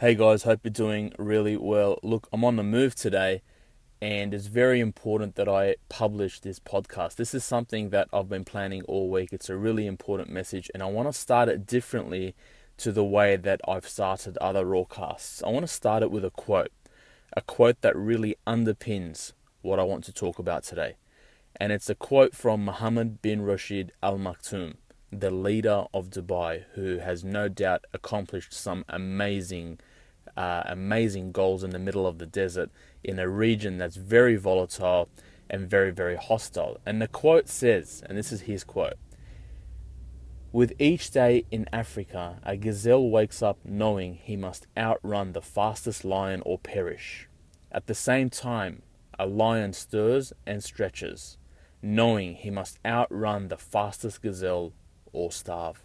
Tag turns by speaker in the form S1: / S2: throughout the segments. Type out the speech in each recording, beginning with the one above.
S1: Hey guys, hope you're doing really well. Look, I'm on the move today, and it's very important that I publish this podcast. This is something that I've been planning all week. It's a really important message, and I want to start it differently to the way that I've started other rawcasts. I want to start it with a quote, a quote that really underpins what I want to talk about today. And it's a quote from Mohammed bin Rashid Al Maktoum, the leader of Dubai, who has no doubt accomplished some amazing uh, amazing goals in the middle of the desert in a region that's very volatile and very, very hostile. And the quote says, and this is his quote With each day in Africa, a gazelle wakes up knowing he must outrun the fastest lion or perish. At the same time, a lion stirs and stretches, knowing he must outrun the fastest gazelle or starve.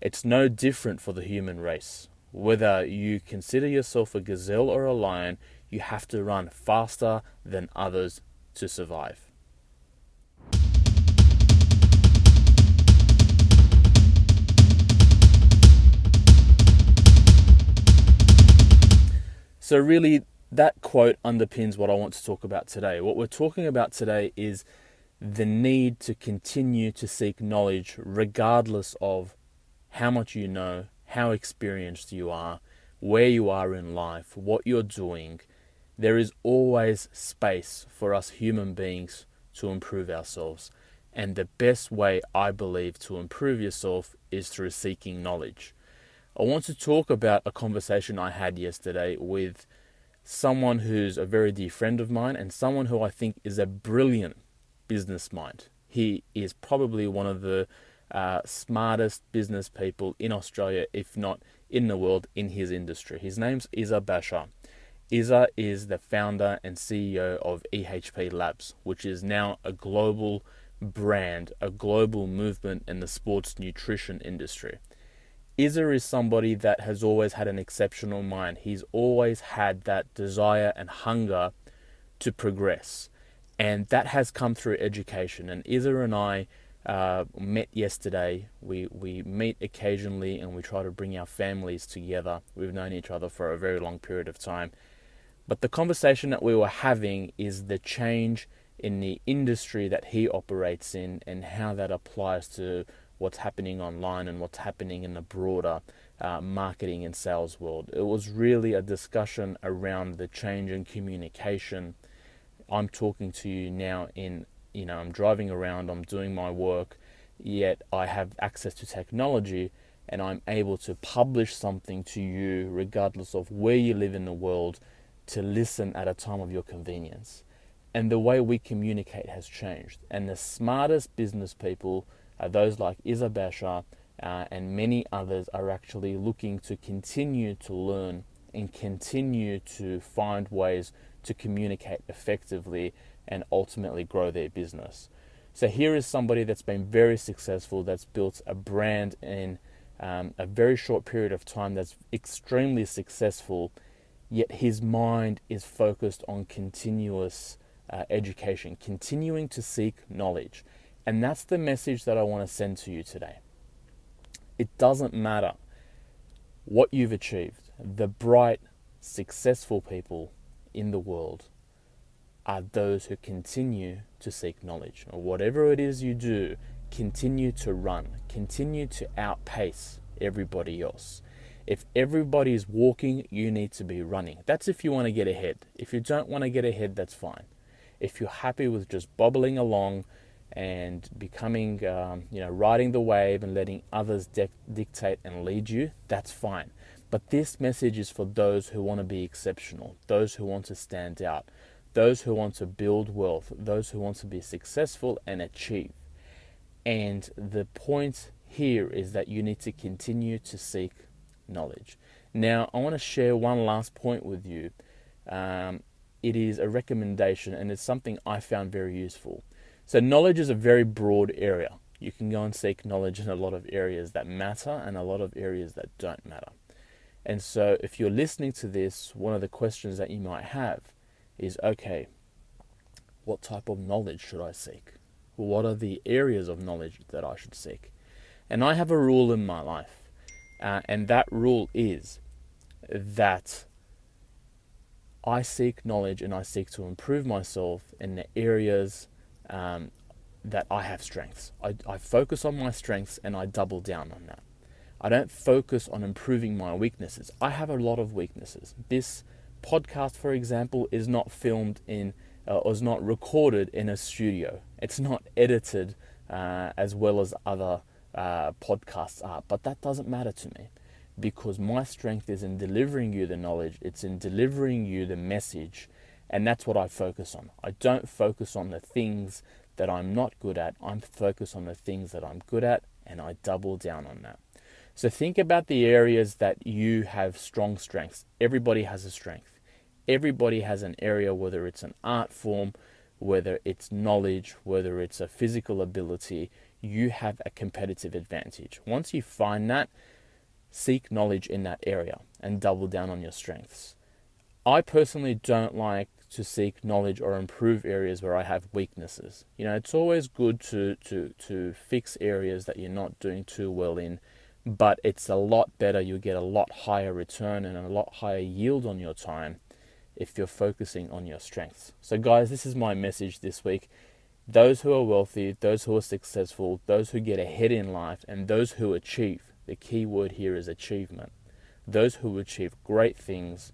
S1: It's no different for the human race. Whether you consider yourself a gazelle or a lion, you have to run faster than others to survive. So, really, that quote underpins what I want to talk about today. What we're talking about today is the need to continue to seek knowledge regardless of how much you know, how experienced you are, where you are in life, what you're doing, there is always space for us human beings to improve ourselves. And the best way, I believe, to improve yourself is through seeking knowledge. I want to talk about a conversation I had yesterday with someone who's a very dear friend of mine and someone who I think is a brilliant business mind. He is probably one of the uh, smartest business people in Australia, if not in the world, in his industry. His name's Izza Bashar. Izza is the founder and CEO of EHP Labs, which is now a global brand, a global movement in the sports nutrition industry. Izza is somebody that has always had an exceptional mind. He's always had that desire and hunger to progress. And that has come through education. And Izza and I uh, met yesterday. We we meet occasionally and we try to bring our families together. We've known each other for a very long period of time. But the conversation that we were having is the change in the industry that he operates in and how that applies to what's happening online and what's happening in the broader uh, marketing and sales world. It was really a discussion around the change in communication. I'm talking to you now in you know, I'm driving around, I'm doing my work, yet I have access to technology and I'm able to publish something to you regardless of where you live in the world to listen at a time of your convenience. And the way we communicate has changed. And the smartest business people are those like Izza Bashar uh, and many others are actually looking to continue to learn and continue to find ways to communicate effectively and ultimately grow their business. So here is somebody that's been very successful, that's built a brand in um, a very short period of time, that's extremely successful, yet his mind is focused on continuous uh, education, continuing to seek knowledge. And that's the message that I want to send to you today. It doesn't matter what you've achieved, the bright, successful people in the world are those who continue to seek knowledge. Or whatever it is you do, continue to run, continue to outpace everybody else. If everybody is walking, you need to be running. That's if you want to get ahead. If you don't want to get ahead, that's fine. If you're happy with just bobbling along and becoming, um, you know, riding the wave and letting others de- dictate and lead you, that's fine. But this message is for those who want to be exceptional, those who want to stand out, those who want to build wealth, those who want to be successful and achieve. And the point here is that you need to continue to seek knowledge. Now, I want to share one last point with you. Um, it is a recommendation and it's something I found very useful. So, knowledge is a very broad area. You can go and seek knowledge in a lot of areas that matter and a lot of areas that don't matter. And so, if you're listening to this, one of the questions that you might have is okay, what type of knowledge should I seek? What are the areas of knowledge that I should seek? And I have a rule in my life, uh, and that rule is that I seek knowledge and I seek to improve myself in the areas um, that I have strengths. I, I focus on my strengths and I double down on that. I don't focus on improving my weaknesses. I have a lot of weaknesses. This podcast, for example, is not filmed in uh, or is not recorded in a studio. It's not edited uh, as well as other uh, podcasts are, but that doesn't matter to me because my strength is in delivering you the knowledge, it's in delivering you the message, and that's what I focus on. I don't focus on the things that I'm not good at, I'm focused on the things that I'm good at, and I double down on that. So think about the areas that you have strong strengths. Everybody has a strength. Everybody has an area, whether it's an art form, whether it's knowledge, whether it's a physical ability, you have a competitive advantage. Once you find that, seek knowledge in that area and double down on your strengths. I personally don't like to seek knowledge or improve areas where I have weaknesses. You know, it's always good to, to, to fix areas that you're not doing too well in, but it's a lot better. You get a lot higher return and a lot higher yield on your time if you're focusing on your strengths. So, guys, this is my message this week. Those who are wealthy, those who are successful, those who get ahead in life, and those who achieve the key word here is achievement. Those who achieve great things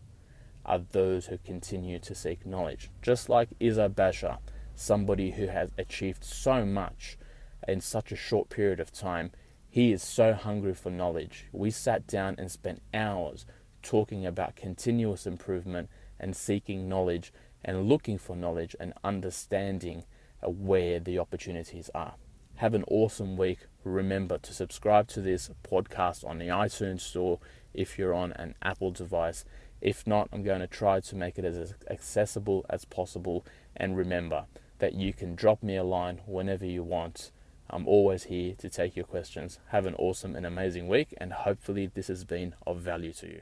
S1: are those who continue to seek knowledge. Just like Izza Bashar, somebody who has achieved so much in such a short period of time, he is so hungry for knowledge. We sat down and spent hours talking about continuous improvement and seeking knowledge and looking for knowledge and understanding where the opportunities are. Have an awesome week. Remember to subscribe to this podcast on the iTunes Store if you're on an Apple device. If not, I'm going to try to make it as accessible as possible. And remember that you can drop me a line whenever you want. I'm always here to take your questions. Have an awesome and amazing week, and hopefully, this has been of value to you.